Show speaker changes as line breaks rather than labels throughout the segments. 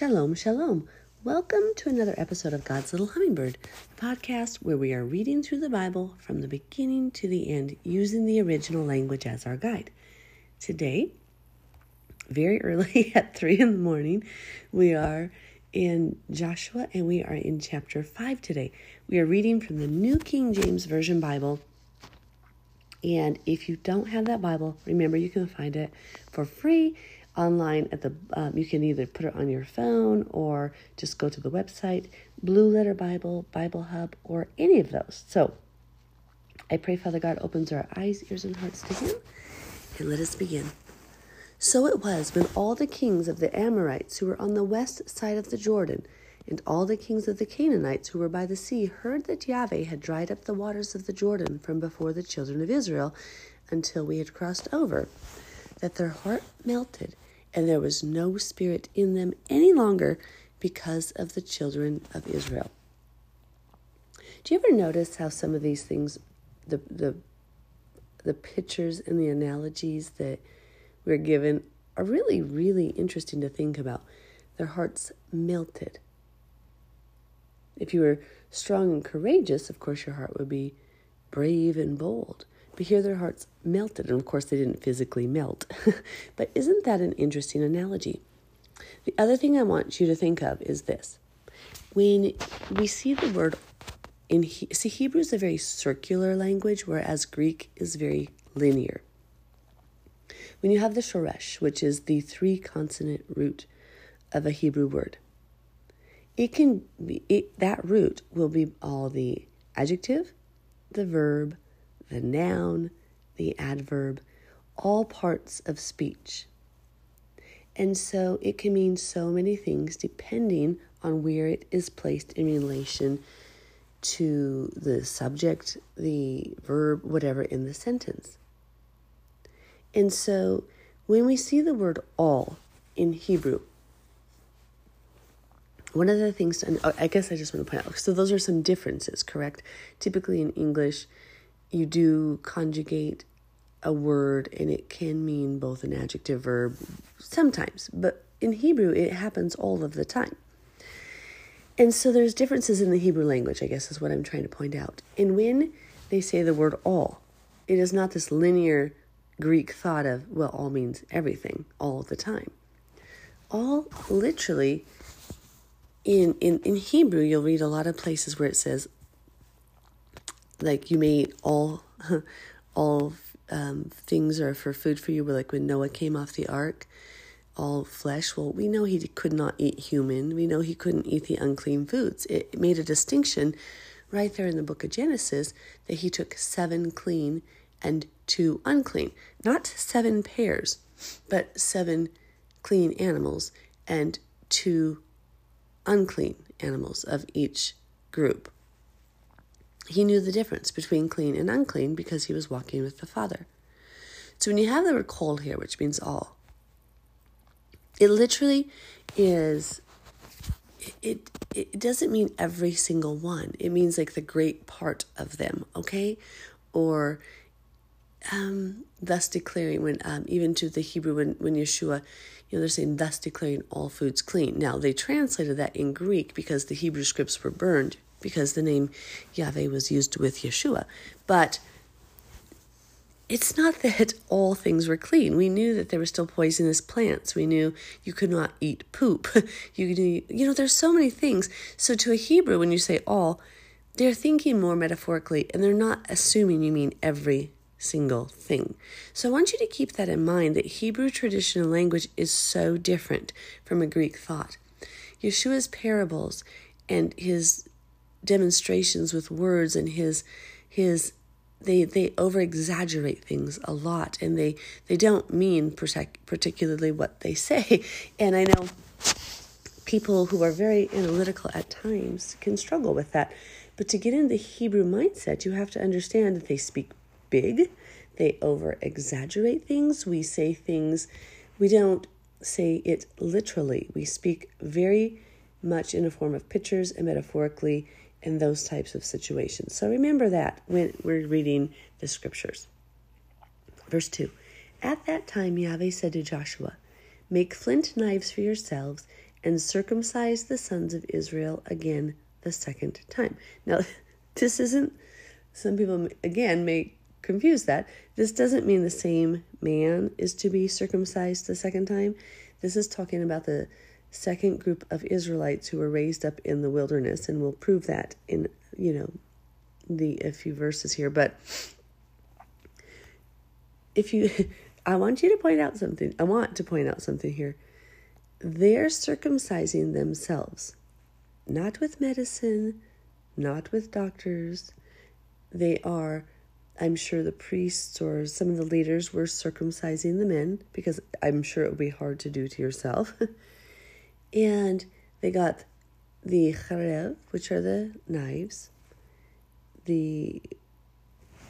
Shalom, shalom. Welcome to another episode of God's Little Hummingbird, the podcast where we are reading through the Bible from the beginning to the end using the original language as our guide. Today, very early at 3 in the morning, we are in Joshua and we are in chapter 5 today. We are reading from the New King James Version Bible. And if you don't have that Bible, remember you can find it for free online at the um, you can either put it on your phone or just go to the website blue letter bible bible hub or any of those. So i pray father god opens our eyes ears and hearts to him and let us begin. So it was when all the kings of the amorites who were on the west side of the jordan and all the kings of the canaanites who were by the sea heard that yahweh had dried up the waters of the jordan from before the children of israel until we had crossed over that their heart melted, and there was no spirit in them any longer because of the children of Israel. Do you ever notice how some of these things, the the the pictures and the analogies that we're given are really, really interesting to think about. Their hearts melted. If you were strong and courageous, of course, your heart would be brave and bold but here their hearts melted. And of course, they didn't physically melt. but isn't that an interesting analogy? The other thing I want you to think of is this. When we see the word in see Hebrew is a very circular language, whereas Greek is very linear. When you have the shoresh, which is the three consonant root of a Hebrew word, it can be it, that root will be all the adjective, the verb, the noun, the adverb, all parts of speech. And so it can mean so many things depending on where it is placed in relation to the subject, the verb, whatever in the sentence. And so when we see the word all in Hebrew, one of the things, and I guess I just want to point out, so those are some differences, correct? Typically in English, you do conjugate a word and it can mean both an adjective verb sometimes, but in Hebrew it happens all of the time. And so there's differences in the Hebrew language, I guess is what I'm trying to point out. And when they say the word all, it is not this linear Greek thought of, well, all means everything all the time. All literally in, in, in Hebrew, you'll read a lot of places where it says like you may eat all all um, things are for food for you but like when noah came off the ark all flesh well we know he could not eat human. We know he couldn't eat the unclean foods. It made a distinction right there in the book of genesis that he took seven clean and two unclean. Not seven pairs but seven clean animals and two unclean animals of each group he knew the difference between clean and unclean because he was walking with the Father. So when you have the word kol here, which means all, it literally is it it doesn't mean every single one. It means like the great part of them, okay? Or um, thus declaring when um, even to the Hebrew when when Yeshua, you know, they're saying thus declaring all foods clean. Now they translated that in Greek because the Hebrew scripts were burned because the name Yahweh was used with Yeshua. But it's not that all things were clean. We knew that there were still poisonous plants. We knew you could not eat poop. You you know, there's so many things. So to a Hebrew, when you say all, they're thinking more metaphorically and they're not assuming you mean every single thing. So I want you to keep that in mind that Hebrew traditional language is so different from a Greek thought. Yeshua's parables and his demonstrations with words and his his they they over exaggerate things a lot and they they don't mean protect, particularly what they say. And i know people who are very analytical at times can struggle with that. But to get in the hebrew mindset you have to understand that they speak big they over exaggerate things we say things we don't say it literally. We speak very much in a form of pictures and metaphorically in those types of situations. So remember that when we're reading the scriptures. Verse 2 At that time, Yahweh said to Joshua, Make flint knives for yourselves and circumcise the sons of Israel again the second time. Now, this isn't, some people again may confuse that. This doesn't mean the same man is to be circumcised the second time. This is talking about the second group of Israelites who were raised up in the wilderness, and we'll prove that in, you know, the a few verses here. But if you, I want you to point out something. I want to point out something here. They're circumcising themselves, not with medicine, not with doctors. They are, I'm sure the priests or some of the leaders were circumcising the men because I'm sure it would be hard to do to yourself. and they got the charev, which are the knives, the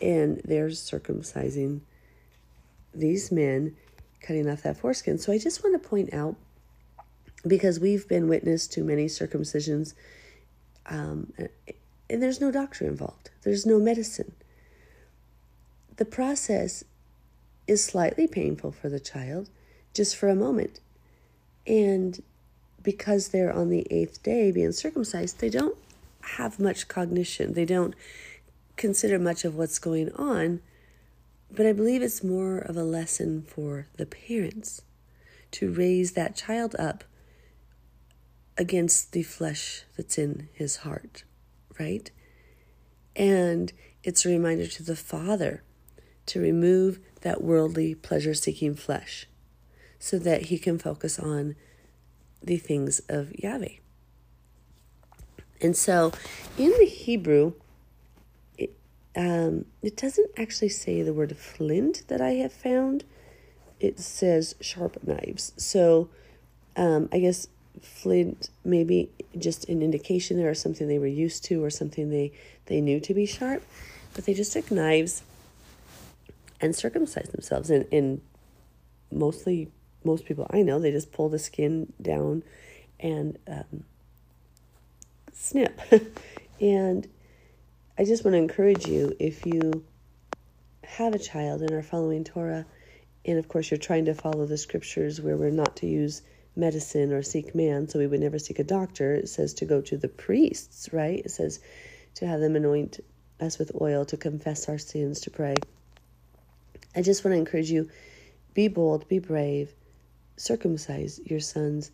and they're circumcising these men, cutting off that foreskin. So I just want to point out because we've been witness to many circumcisions, um, and there's no doctor involved, there's no medicine. The process is slightly painful for the child, just for a moment. And because they're on the eighth day being circumcised, they don't have much cognition. They don't consider much of what's going on. But I believe it's more of a lesson for the parents to raise that child up against the flesh that's in his heart, right? And it's a reminder to the father to remove that worldly pleasure seeking flesh so that he can focus on the things of Yahweh. And so in the Hebrew, it, um, it doesn't actually say the word flint that I have found. It says sharp knives. So um, I guess flint maybe just an indication there or something they were used to or something they, they knew to be sharp. But they just took knives and circumcised themselves. And, and mostly most people I know, they just pull the skin down and um, snip. and I just want to encourage you if you have a child and are following Torah, and of course you're trying to follow the scriptures where we're not to use medicine or seek man, so we would never seek a doctor. It says to go to the priests, right? It says to have them anoint us with oil, to confess our sins, to pray. I just want to encourage you be bold, be brave, circumcise your sons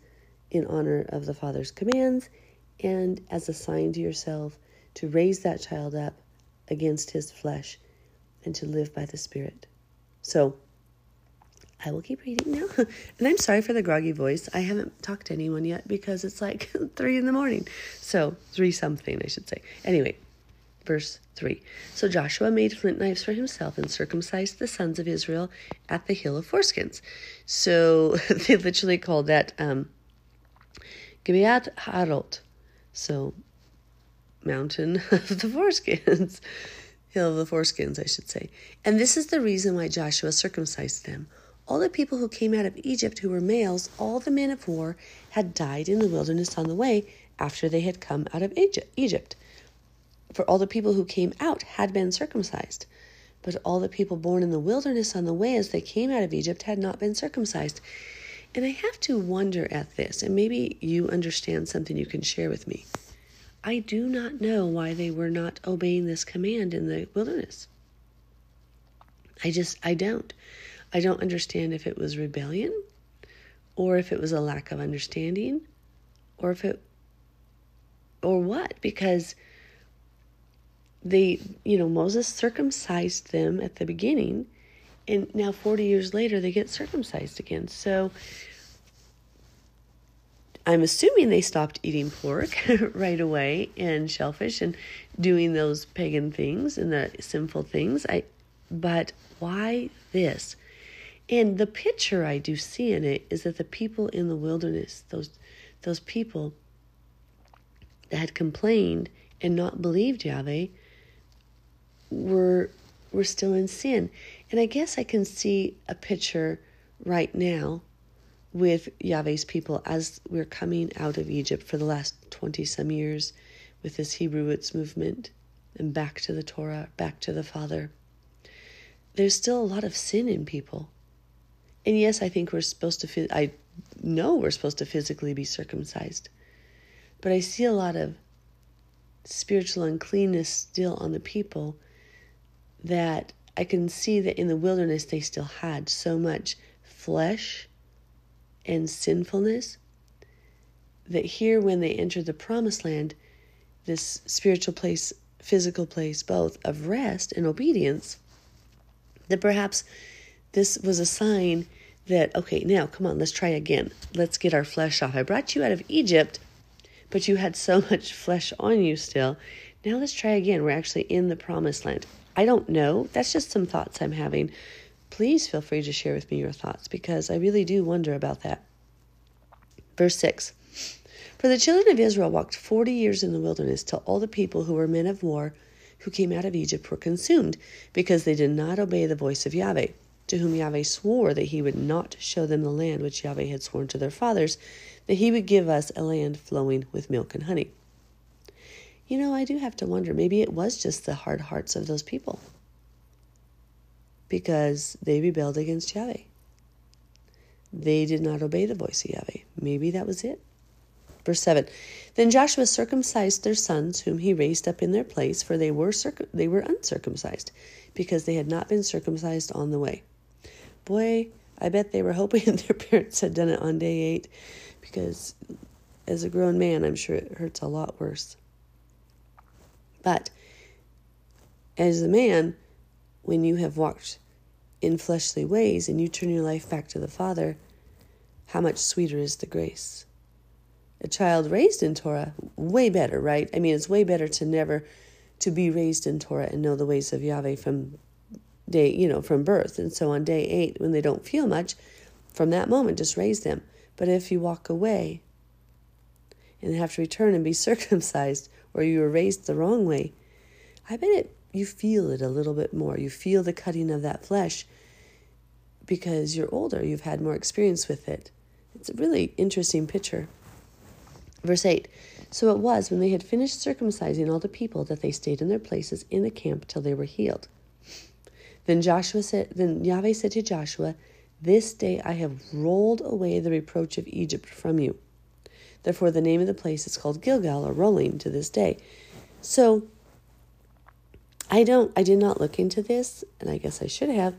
in honor of the Father's commands and as a sign to yourself to raise that child up against his flesh and to live by the Spirit. So, I will keep reading now. and I'm sorry for the groggy voice. I haven't talked to anyone yet because it's like three in the morning. So, three something, I should say. Anyway, verse 3. So Joshua made flint knives for himself and circumcised the sons of Israel at the hill of foreskins. So they literally called that um, Gibeat Harot. So, mountain of the foreskins. hill of the foreskins, I should say. And this is the reason why Joshua circumcised them. All the people who came out of Egypt who were males, all the men of war, had died in the wilderness on the way after they had come out of Egypt for all the people who came out had been circumcised. But all the people born in the wilderness on the way as they came out of Egypt had not been circumcised. And I have to wonder at this, and maybe you understand something you can share with me. I do not know why they were not obeying this command in the wilderness. I just, I don't. I don't understand if it was rebellion, or if it was a lack of understanding, or if it, or what, because they, you know, Moses circumcised them at the beginning, and now 40 years later they get circumcised again. So I'm assuming they stopped eating pork right away and shellfish and doing those pagan things and the sinful things. I but why this? And the picture I do see in it is that the people in the wilderness, those those people that had complained and not believed Yahweh, we're we're still in sin. And I guess I can see a picture right now with Yahweh's people as we're coming out of Egypt for the last 20 some years with this Hebrew roots movement and back to the Torah, back to the Father. There's still a lot of sin in people. And yes, I think we're supposed to I know we're supposed to physically be circumcised. But I see a lot of spiritual uncleanness still on the people that I can see that in the wilderness they still had so much flesh and sinfulness that here, when they entered the promised land, this spiritual place, physical place, both of rest and obedience, that perhaps this was a sign that, okay, now come on, let's try again. Let's get our flesh off. I brought you out of Egypt, but you had so much flesh on you still. Now let's try again. We're actually in the promised land. I don't know. That's just some thoughts I'm having. Please feel free to share with me your thoughts because I really do wonder about that. Verse 6 For the children of Israel walked forty years in the wilderness till all the people who were men of war who came out of Egypt were consumed because they did not obey the voice of Yahweh to whom Yahweh swore that he would not show them the land which Yahweh had sworn to their fathers, that he would give us a land flowing with milk and honey. You know, I do have to wonder maybe it was just the hard hearts of those people because they rebelled against Yahweh. They did not obey the voice of Yahweh. Maybe that was it. Verse 7 Then Joshua circumcised their sons, whom he raised up in their place, for they were, they were uncircumcised, because they had not been circumcised on the way. Boy, I bet they were hoping their parents had done it on day eight because as a grown man, I'm sure it hurts a lot worse. But as a man, when you have walked in fleshly ways and you turn your life back to the Father, how much sweeter is the grace? A child raised in Torah, way better, right? I mean, it's way better to never to be raised in Torah and know the ways of Yahweh from day, you know, from birth. And so on day eight, when they don't feel much, from that moment, just raise them. But if you walk away and have to return and be circumcised, or you were raised the wrong way, I bet it you feel it a little bit more. You feel the cutting of that flesh because you're older, you've had more experience with it. It's a really interesting picture. Verse 8 So it was when they had finished circumcising all the people that they stayed in their places in the camp till they were healed. Then Joshua said, then Yahweh said to Joshua, This day I have rolled away the reproach of Egypt from you. Therefore, the name of the place is called Gilgal, or rolling, to this day. So, I don't, I did not look into this, and I guess I should have,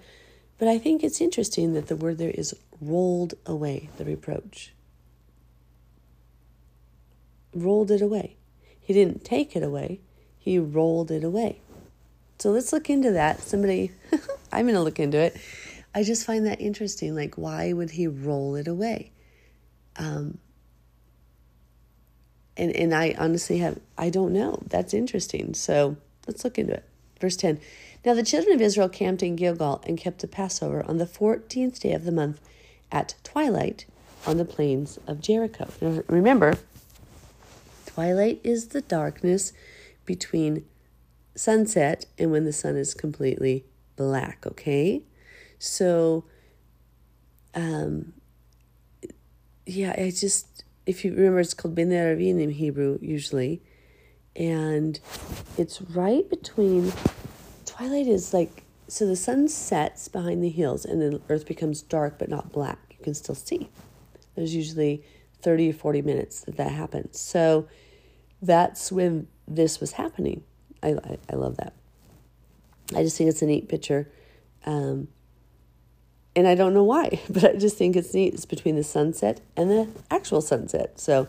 but I think it's interesting that the word there is rolled away, the reproach. Rolled it away. He didn't take it away, he rolled it away. So let's look into that. Somebody, I'm going to look into it. I just find that interesting. Like, why would he roll it away? Um, and and I honestly have I don't know. That's interesting. So let's look into it. Verse ten. Now the children of Israel camped in Gilgal and kept the Passover on the fourteenth day of the month at twilight on the plains of Jericho. Now remember, twilight is the darkness between sunset and when the sun is completely black, okay? So, um, yeah, I just, if you remember, it's called Ben Aravin in Hebrew usually. And it's right between, twilight is like, so the sun sets behind the hills and the earth becomes dark but not black. You can still see. There's usually 30 or 40 minutes that that happens. So that's when this was happening. I, I, I love that. I just think it's a neat picture. Um, and I don't know why, but I just think it's neat. It's between the sunset and the actual sunset. So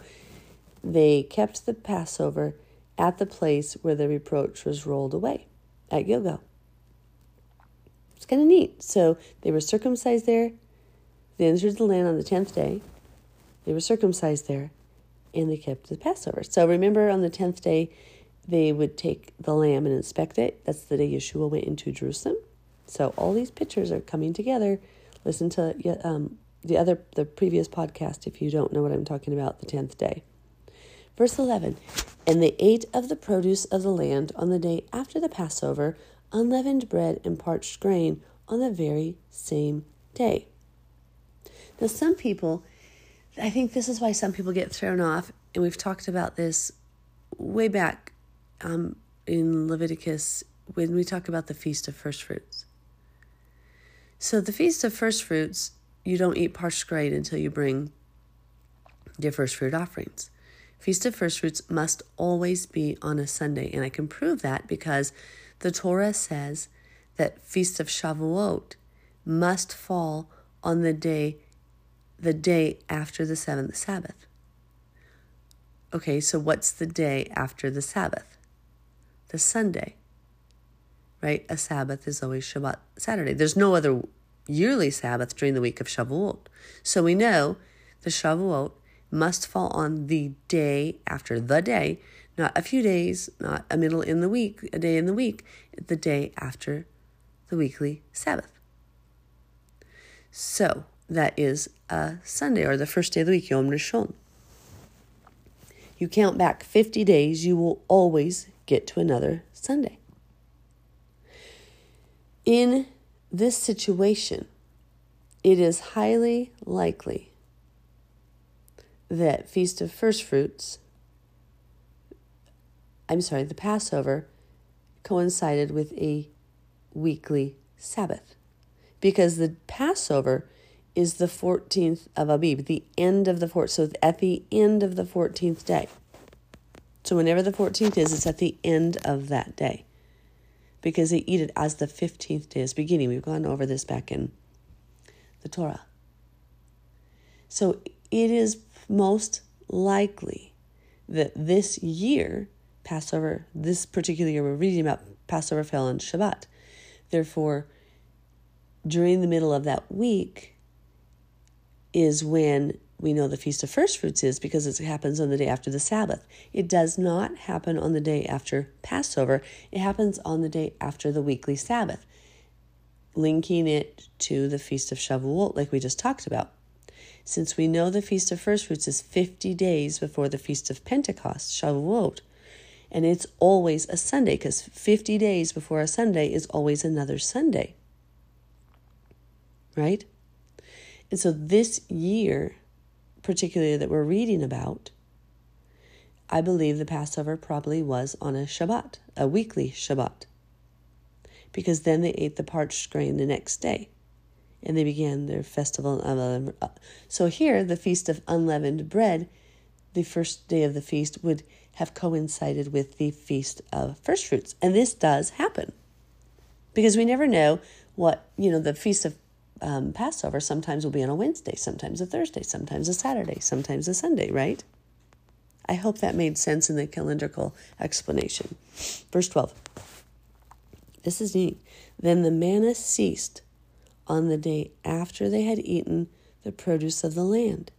they kept the Passover at the place where the reproach was rolled away at Gilgal. It's kind of neat. So they were circumcised there. They entered the land on the 10th day. They were circumcised there and they kept the Passover. So remember on the 10th day, they would take the lamb and inspect it. That's the day Yeshua went into Jerusalem. So all these pictures are coming together. Listen to um, the other the previous podcast if you don't know what I'm talking about. The tenth day, verse eleven, and they ate of the produce of the land on the day after the Passover, unleavened bread and parched grain on the very same day. Now, some people, I think this is why some people get thrown off, and we've talked about this way back um, in Leviticus when we talk about the Feast of First Fruits. So, the Feast of First Fruits, you don't eat parched grain until you bring your first fruit offerings. Feast of First Fruits must always be on a Sunday, and I can prove that because the Torah says that Feast of Shavuot must fall on the day the day after the seventh Sabbath. Okay, so what's the day after the Sabbath? The Sunday. Right? A Sabbath is always Shabbat Saturday. There's no other yearly Sabbath during the week of Shavuot. So we know the Shavuot must fall on the day after the day, not a few days, not a middle in the week, a day in the week, the day after the weekly Sabbath. So that is a Sunday or the first day of the week, Yom Rishon. You count back 50 days, you will always get to another Sunday. In this situation, it is highly likely that Feast of First Fruits, I'm sorry, the Passover coincided with a weekly Sabbath because the Passover is the 14th of Abib, the end of the 14th. So at the end of the 14th day. So whenever the 14th is, it's at the end of that day because they eat it as the 15th day is beginning. We've gone over this back in the Torah. So it is most likely that this year, Passover, this particular year we're reading about, Passover fell on Shabbat. Therefore, during the middle of that week is when we know the Feast of First Fruits is because it happens on the day after the Sabbath. It does not happen on the day after Passover, it happens on the day after the weekly Sabbath, linking it to the Feast of Shavuot, like we just talked about. Since we know the Feast of First Fruits is 50 days before the Feast of Pentecost, Shavuot, and it's always a Sunday because 50 days before a Sunday is always another Sunday right? And so this year, particularly that we're reading about, I believe the Passover probably was on a Shabbat, a weekly Shabbat, because then they ate the parched grain the next day and they began their festival. So here, the Feast of Unleavened Bread, the first day of the feast, would have coincided with the Feast of First Fruits. And this does happen because we never know what, you know, the Feast of um, Passover sometimes will be on a Wednesday, sometimes a Thursday, sometimes a Saturday, sometimes a Sunday, right? I hope that made sense in the calendrical explanation. Verse 12. This is neat. Then the manna ceased on the day after they had eaten the produce of the land.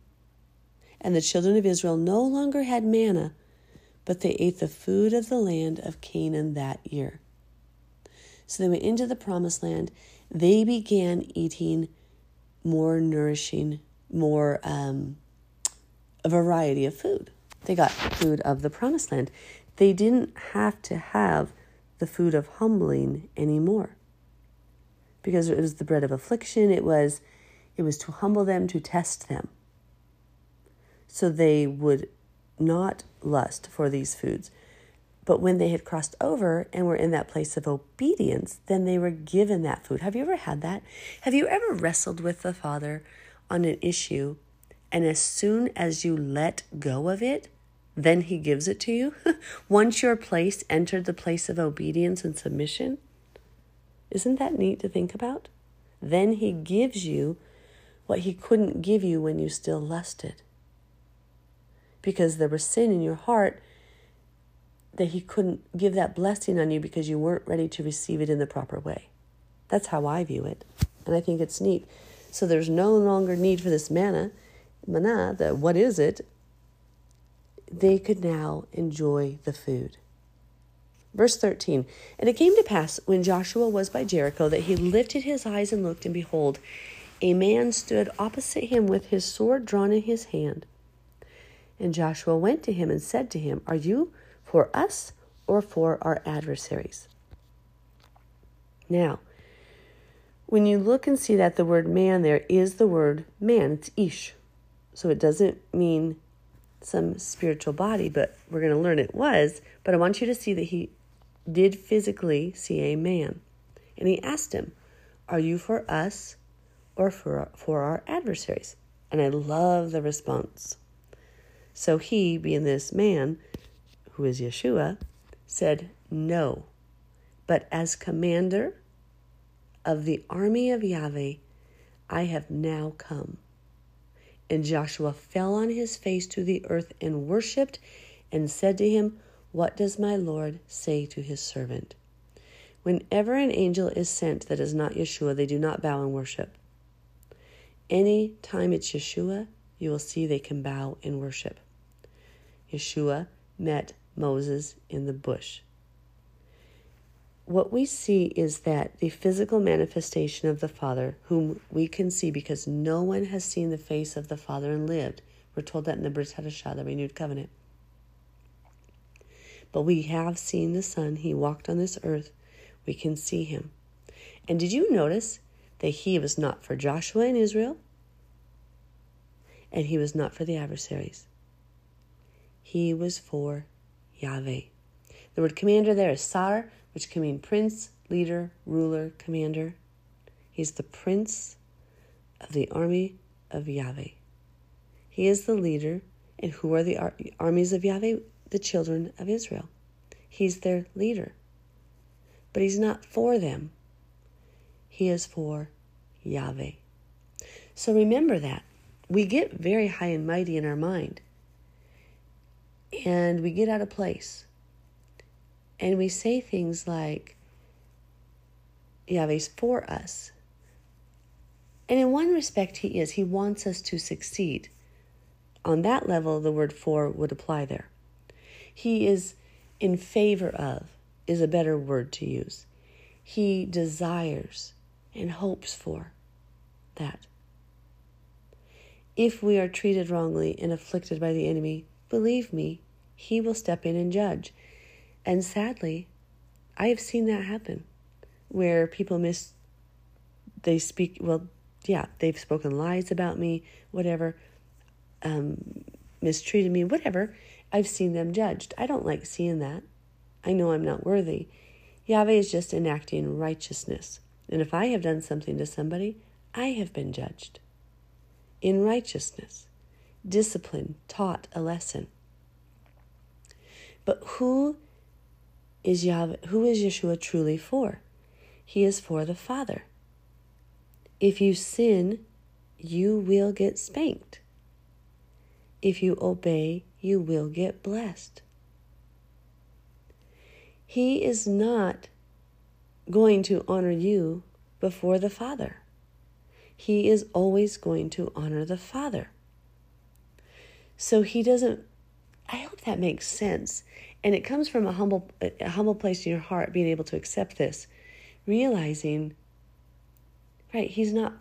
And the children of Israel no longer had manna, but they ate the food of the land of Canaan that year. So they went into the promised land they began eating more nourishing, more um, a variety of food. They got food of the promised land. They didn't have to have the food of humbling anymore because it was the bread of affliction. It was, it was to humble them, to test them. So they would not lust for these foods. But when they had crossed over and were in that place of obedience, then they were given that food. Have you ever had that? Have you ever wrestled with the Father on an issue and as soon as you let go of it, then He gives it to you? Once your place entered the place of obedience and submission? Isn't that neat to think about? Then He gives you what He couldn't give you when you still lusted. Because there was sin in your heart that He couldn't give that blessing on you because you weren't ready to receive it in the proper way. That's how I view it. And I think it's neat. So there's no longer need for this manna, manna, the what is it? They could now enjoy the food. Verse 13 And it came to pass when Joshua was by Jericho that he lifted his eyes and looked, and behold, a man stood opposite him with his sword drawn in his hand. And Joshua went to him and said to him, Are you for us or for our adversaries. Now, when you look and see that the word man there is the word man, it's ish. So it doesn't mean some spiritual body, but we're going to learn it was. But I want you to see that he did physically see a man. And he asked him, Are you for us or for, for our adversaries? And I love the response. So he, being this man, who is Yeshua, said, No. But as commander of the army of Yahweh, I have now come. And Joshua fell on his face to the earth and worshipped and said to him, What does my Lord say to his servant? Whenever an angel is sent that is not Yeshua, they do not bow and worship. Any time it's Yeshua, you will see they can bow and worship. Yeshua met Moses in the bush. What we see is that the physical manifestation of the Father, whom we can see because no one has seen the face of the Father and lived. We're told that in the Brit Hadashah, the renewed covenant. But we have seen the Son. He walked on this earth. We can see him. And did you notice that he was not for Joshua and Israel? And he was not for the adversaries. He was for Yahweh. The word commander there is sar, which can mean prince, leader, ruler, commander. He's the prince of the army of Yahweh. He is the leader. And who are the ar- armies of Yahweh? The children of Israel. He's their leader. But he's not for them, he is for Yahweh. So remember that. We get very high and mighty in our mind and we get out of place. And we say things like, Yahweh's for us. And in one respect, He is. He wants us to succeed. On that level, the word for would apply there. He is in favor of, is a better word to use. He desires and hopes for that. If we are treated wrongly and afflicted by the enemy, believe me, he will step in and judge. And sadly, I have seen that happen where people miss, they speak, well, yeah, they've spoken lies about me, whatever, um, mistreated me, whatever. I've seen them judged. I don't like seeing that. I know I'm not worthy. Yahweh is just enacting righteousness. And if I have done something to somebody, I have been judged in righteousness, discipline, taught a lesson. But who is Yahweh, who is Yeshua truly for? He is for the Father. If you sin, you will get spanked. If you obey, you will get blessed. He is not going to honor you before the Father. He is always going to honor the Father. So he doesn't I hope that makes sense. And it comes from a humble a humble place in your heart being able to accept this, realizing right, he's not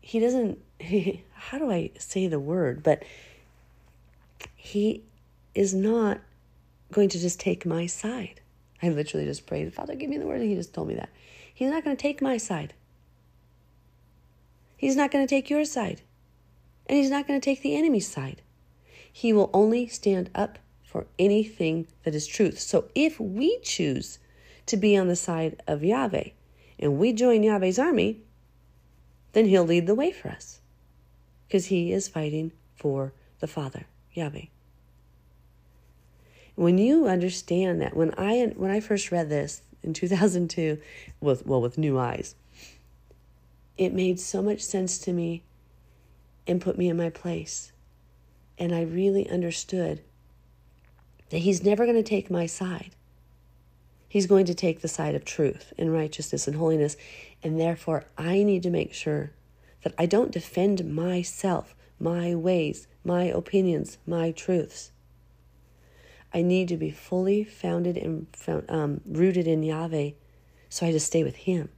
he doesn't how do I say the word, but he is not going to just take my side. I literally just prayed, Father, give me the word, and he just told me that. He's not going to take my side. He's not going to take your side. And he's not going to take the enemy's side. He will only stand up for anything that is truth. So if we choose to be on the side of Yahweh and we join Yahweh's army, then he'll lead the way for us because he is fighting for the Father, Yahweh. When you understand that, when I when I first read this in 2002, with well with new eyes, it made so much sense to me and put me in my place and I really understood that He's never going to take my side. He's going to take the side of truth and righteousness and holiness. And therefore, I need to make sure that I don't defend myself, my ways, my opinions, my truths. I need to be fully founded and um, rooted in Yahweh, so I just stay with Him.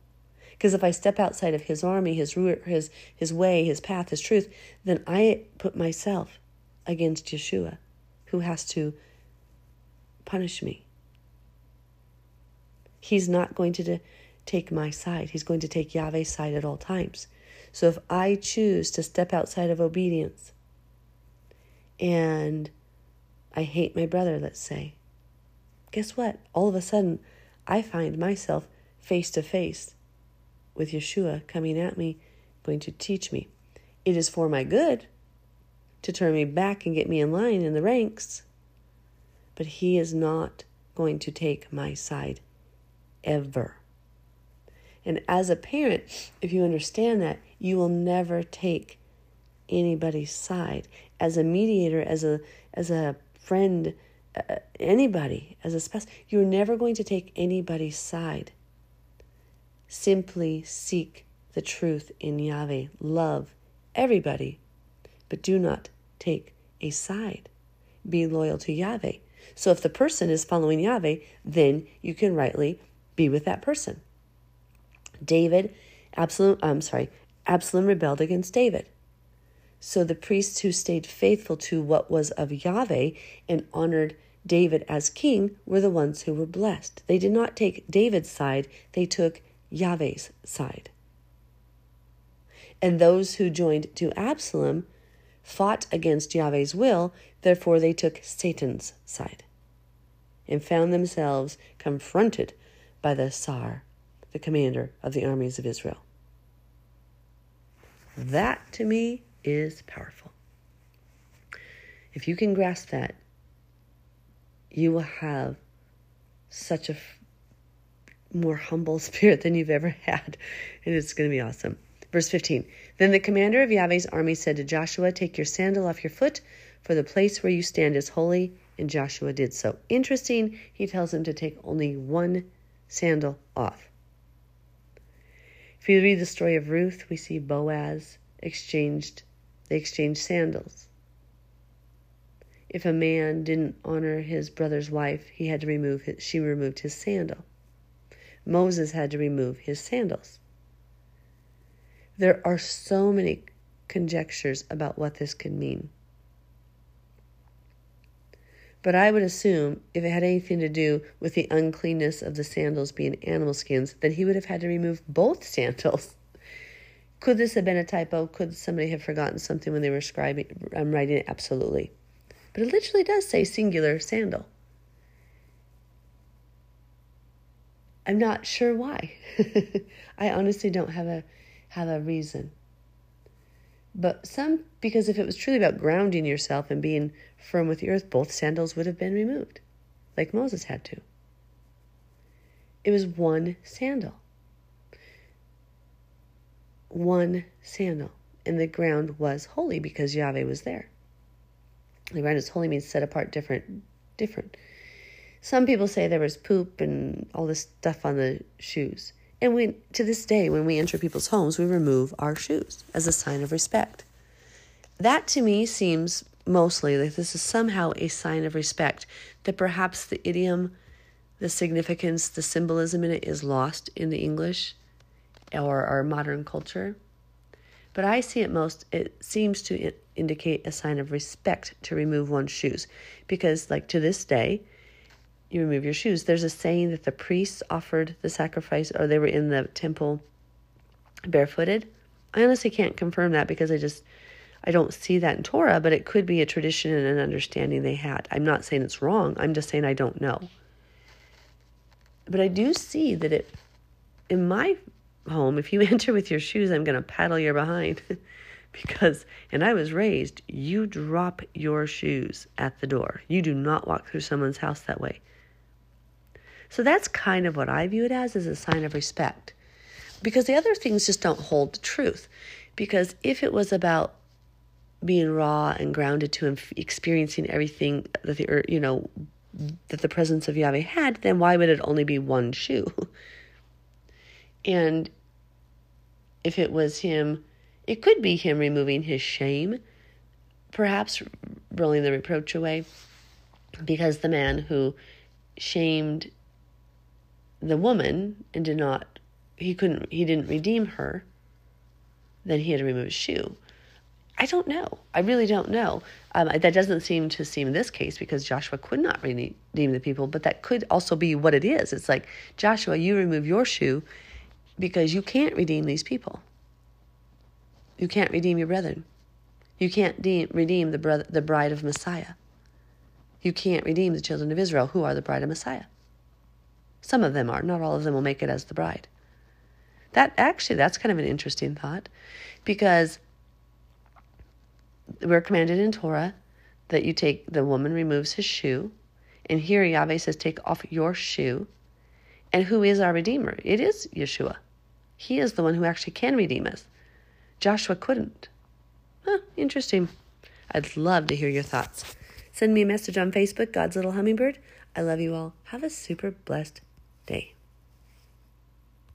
Because if I step outside of His army, His His His way, His path, His truth, then I put myself against Yeshua, who has to punish me. He's not going to take my side, he's going to take Yahweh's side at all times. So if I choose to step outside of obedience and I hate my brother, let's say, guess what? All of a sudden, I find myself face to face with Yeshua coming at me, going to teach me. It is for my good, to turn me back and get me in line in the ranks. But he is not going to take my side ever. And as a parent, if you understand that, you will never take anybody's side. As a mediator, as a as a friend, uh, anybody, as a spouse, you're never going to take anybody's side. Simply seek the truth in Yahweh. Love everybody, but do not take a side. Be loyal to Yahweh. So if the person is following Yahweh, then you can rightly be with that person. David, Absalom, I'm sorry, Absalom rebelled against David. So the priests who stayed faithful to what was of Yahweh and honored David as king were the ones who were blessed. They did not take David's side, they took Yahweh's side. And those who joined to Absalom fought against Yahweh's will, therefore they took Satan's side and found themselves confronted by the Tsar, the commander of the armies of Israel. That to me is powerful. If you can grasp that, you will have such a f- more humble spirit than you've ever had. And it's going to be awesome. Verse 15 Then the commander of Yahweh's army said to Joshua, Take your sandal off your foot, for the place where you stand is holy. And Joshua did so. Interesting, he tells him to take only one sandal off. If you read the story of Ruth, we see Boaz exchanged they exchanged sandals. If a man didn't honor his brother's wife, he had to remove his, she removed his sandal. Moses had to remove his sandals. There are so many conjectures about what this could mean. But I would assume if it had anything to do with the uncleanness of the sandals being animal skins, then he would have had to remove both sandals. Could this have been a typo? Could somebody have forgotten something when they were scribing, um, writing it? Absolutely. But it literally does say singular sandal. I'm not sure why. I honestly don't have a have a reason. But some because if it was truly about grounding yourself and being firm with the earth, both sandals would have been removed, like Moses had to. It was one sandal one sandal, and the ground was holy because Yahweh was there. The ground is holy means set apart, different, different. Some people say there was poop and all this stuff on the shoes. And we, to this day, when we enter people's homes, we remove our shoes as a sign of respect. That to me seems mostly like this is somehow a sign of respect, that perhaps the idiom, the significance, the symbolism in it is lost in the English or our modern culture. But I see it most, it seems to indicate a sign of respect to remove one's shoes. Because, like to this day, you remove your shoes. There's a saying that the priests offered the sacrifice or they were in the temple barefooted. I honestly can't confirm that because I just I don't see that in Torah, but it could be a tradition and an understanding they had. I'm not saying it's wrong. I'm just saying I don't know. But I do see that it in my home, if you enter with your shoes, I'm going to paddle your behind. because, and I was raised, you drop your shoes at the door. You do not walk through someone's house that way. So that's kind of what I view it as, as a sign of respect. Because the other things just don't hold the truth. Because if it was about being raw and grounded to experiencing everything that the you know that the presence of Yahweh had, then why would it only be one shoe? And if it was him, it could be him removing his shame, perhaps rolling the reproach away, because the man who shamed the woman and did not, he couldn't, he didn't redeem her, then he had to remove his shoe. I don't know. I really don't know. Um, that doesn't seem to seem in this case because Joshua could not redeem the people, but that could also be what it is. It's like, Joshua, you remove your shoe because you can't redeem these people. You can't redeem your brethren. You can't de- redeem the, brother, the bride of Messiah. You can't redeem the children of Israel who are the bride of Messiah. Some of them are, not all of them will make it as the bride. That actually, that's kind of an interesting thought because we're commanded in Torah that you take, the woman removes his shoe. And here Yahweh says, take off your shoe. And who is our Redeemer? It is Yeshua. He is the one who actually can redeem us. Joshua couldn't. Huh, interesting. I'd love to hear your thoughts. Send me a message on Facebook, God's Little Hummingbird. I love you all. Have a super blessed day.